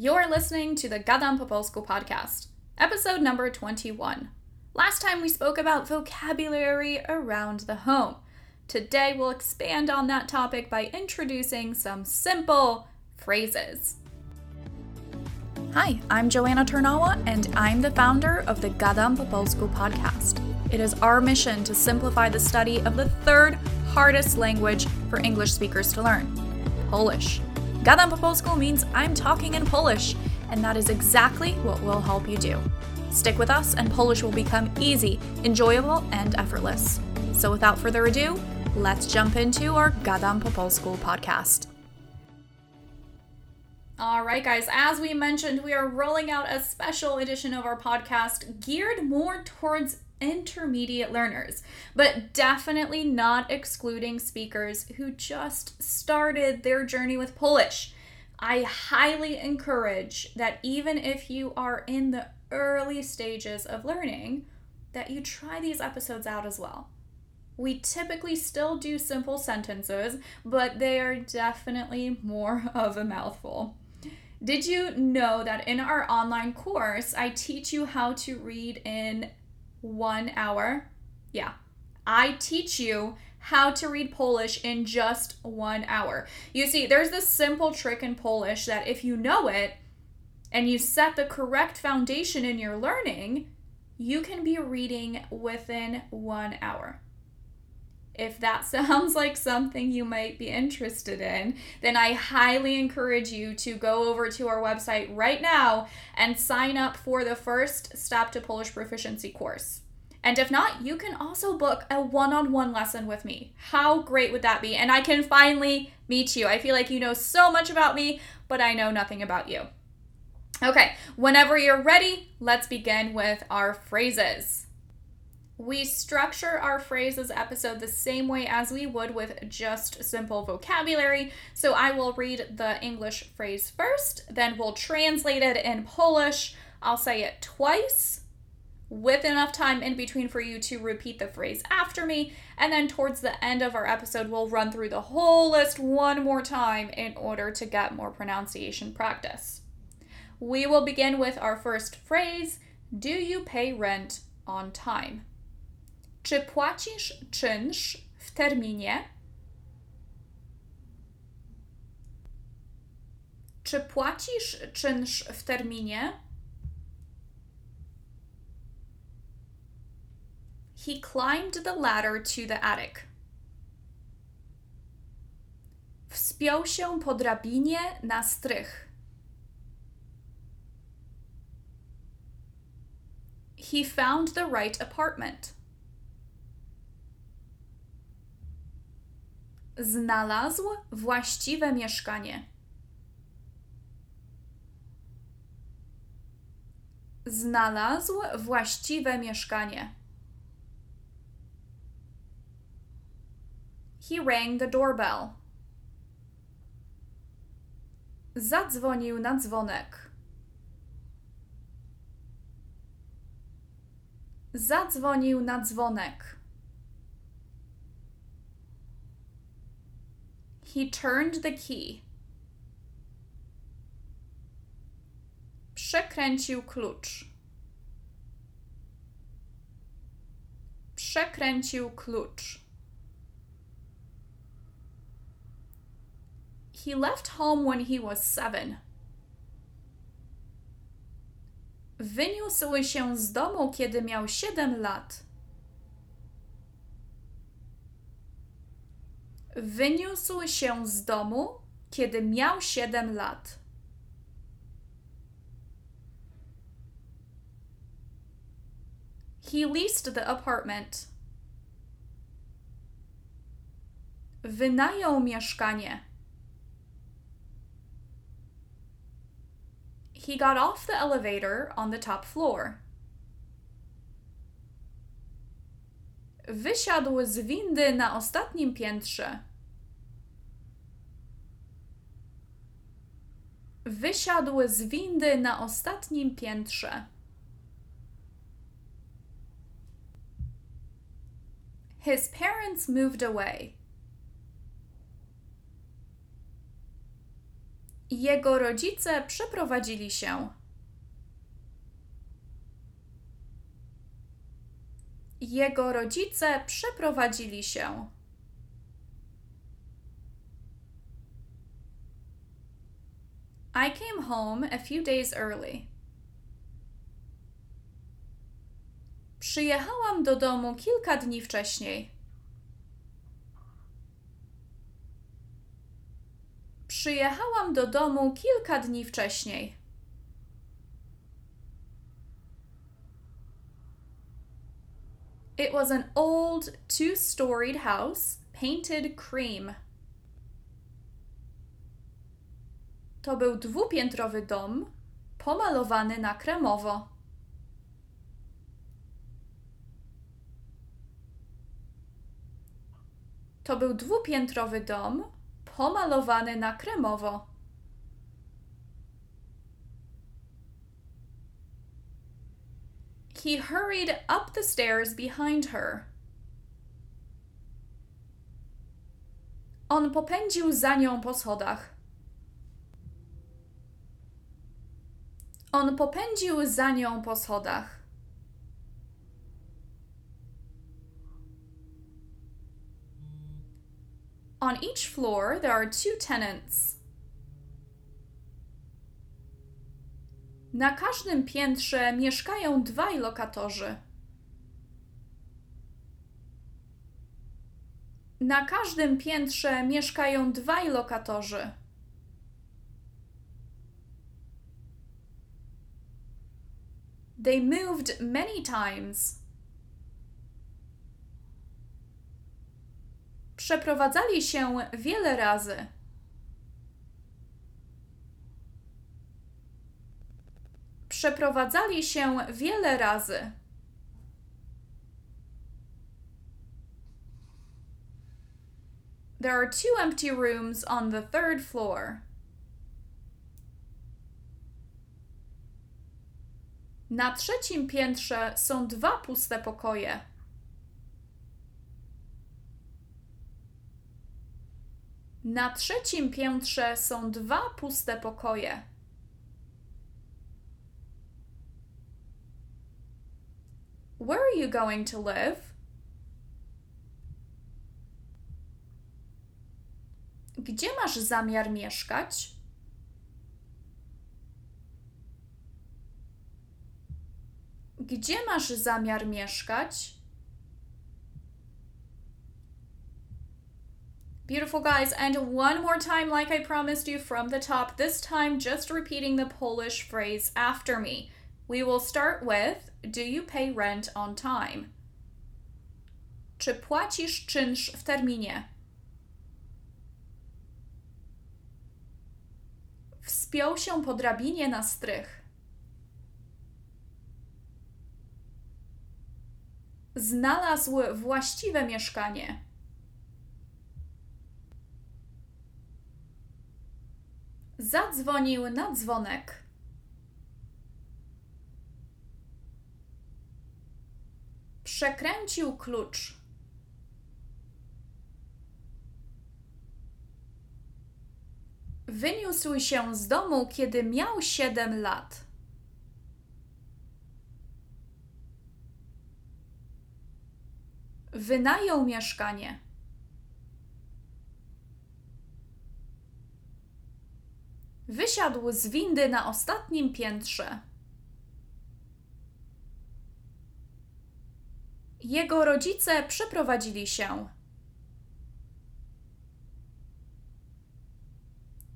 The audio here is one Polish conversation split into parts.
You're listening to the Gadam po polsku podcast, episode number 21. Last time we spoke about vocabulary around the home. Today we'll expand on that topic by introducing some simple phrases. Hi, I'm Joanna Turnawa, and I'm the founder of the Gadam po polsku podcast. It is our mission to simplify the study of the third hardest language for English speakers to learn Polish. Gadam po polsku means I'm talking in Polish, and that is exactly what we'll help you do. Stick with us, and Polish will become easy, enjoyable, and effortless. So, without further ado, let's jump into our Gadam po polsku podcast. All right, guys, as we mentioned, we are rolling out a special edition of our podcast geared more towards intermediate learners, but definitely not excluding speakers who just started their journey with Polish. I highly encourage that even if you are in the early stages of learning, that you try these episodes out as well. We typically still do simple sentences, but they are definitely more of a mouthful. Did you know that in our online course, I teach you how to read in one hour? Yeah, I teach you how to read Polish in just one hour. You see, there's this simple trick in Polish that if you know it and you set the correct foundation in your learning, you can be reading within one hour. If that sounds like something you might be interested in, then I highly encourage you to go over to our website right now and sign up for the first Step to Polish Proficiency course. And if not, you can also book a one on one lesson with me. How great would that be? And I can finally meet you. I feel like you know so much about me, but I know nothing about you. Okay, whenever you're ready, let's begin with our phrases. We structure our phrases episode the same way as we would with just simple vocabulary. So I will read the English phrase first, then we'll translate it in Polish. I'll say it twice with enough time in between for you to repeat the phrase after me. And then towards the end of our episode, we'll run through the whole list one more time in order to get more pronunciation practice. We will begin with our first phrase Do you pay rent on time? Czy płacisz czynsz w terminie? Czy płacisz czynsz w terminie? He climbed the ladder to the attic. Wspiął się po drabinie na strych. He found the right apartment. Znalazł właściwe mieszkanie. Znalazł właściwe mieszkanie. He rang the doorbell. Zadzwonił na dzwonek. Zadzwonił na dzwonek. He turned the key. Przekręcił klucz. Przekręcił klucz. He left home when he was seven. Wyniósł się z domu, kiedy miał 7 lat. Wyniósł się z domu, kiedy miał 7 lat. He leased the apartment. Wynajął mieszkanie. He got off the elevator on the top floor. Wysiadł z windy na ostatnim piętrze. Wysiadł z windy na ostatnim piętrze. His parents moved away. Jego rodzice przeprowadzili się. Jego rodzice przeprowadzili się. I came home a few days early. Przyjechałam do domu kilka dni wcześniej. Przyjechałam do domu kilka dni wcześniej. It was an old, two storied house, painted cream. To był dwupiętrowy dom, pomalowany na kremowo. To był dwupiętrowy dom, pomalowany na kremowo. He hurried up the stairs behind her. On popędził za nią po schodach. On popędził za nią po schodach. On each floor, there are two tenants. Na każdym piętrze mieszkają dwaj lokatorzy. Na każdym piętrze mieszkają dwaj lokatorzy. They moved many times. Przeprowadzali się wiele razy. Przeprowadzali się wiele razy. There are two empty rooms on the third floor. Na trzecim piętrze są dwa puste pokoje. Na trzecim piętrze są dwa puste pokoje. Where are you going to live? Gdzie masz zamiar mieszkać? Gdzie masz zamiar mieszkać? Beautiful guys, and one more time, like I promised you from the top, this time just repeating the Polish phrase after me. We will start with Do you pay rent on time? Czy płacisz czynsz w terminie? Wspiął się po drabinie na strych. Znalazł właściwe mieszkanie. Zadzwonił na dzwonek. Przekręcił klucz. Wyniósł się z domu, kiedy miał siedem lat. Wynajął mieszkanie. Wysiadł z windy na ostatnim piętrze. Jego rodzice przeprowadzili się.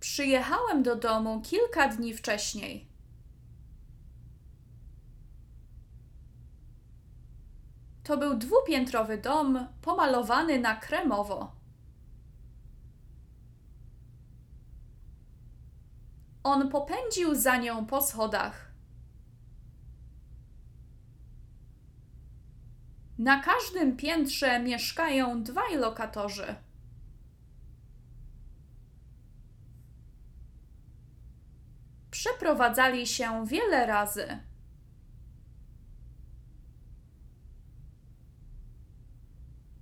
Przyjechałem do domu kilka dni wcześniej. To był dwupiętrowy dom pomalowany na kremowo. On popędził za nią po schodach. Na każdym piętrze mieszkają dwaj lokatorzy. Przeprowadzali się wiele razy.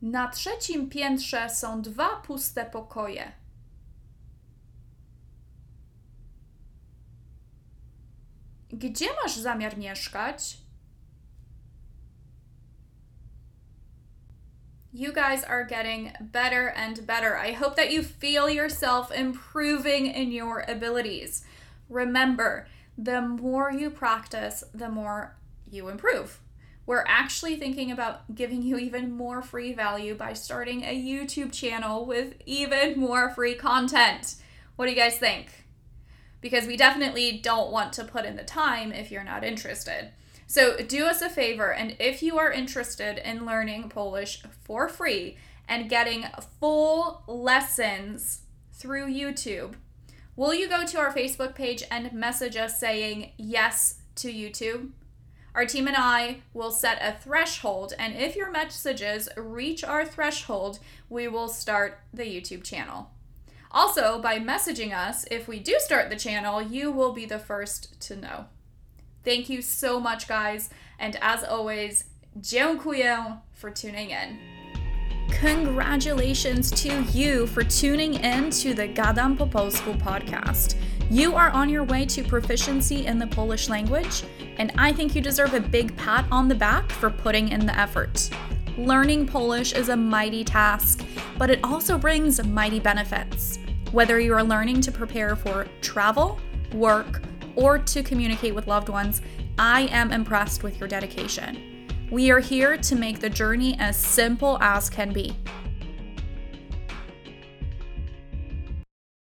Na trzecim piętrze są dwa puste pokoje. Gdzie masz zamiar mieszkać? You guys are getting better and better. I hope that you feel yourself improving in your abilities. Remember, the more you practice, the more you improve. We're actually thinking about giving you even more free value by starting a YouTube channel with even more free content. What do you guys think? Because we definitely don't want to put in the time if you're not interested. So do us a favor, and if you are interested in learning Polish for free and getting full lessons through YouTube, will you go to our Facebook page and message us saying yes to YouTube? Our team and I will set a threshold, and if your messages reach our threshold, we will start the YouTube channel. Also, by messaging us, if we do start the channel, you will be the first to know. Thank you so much, guys. And as always, dziękuję for tuning in. Congratulations to you for tuning in to the Gadam po Polsku podcast. You are on your way to proficiency in the Polish language, and I think you deserve a big pat on the back for putting in the effort. Learning Polish is a mighty task, but it also brings mighty benefits. Whether you are learning to prepare for travel, work, or to communicate with loved ones, I am impressed with your dedication. We are here to make the journey as simple as can be.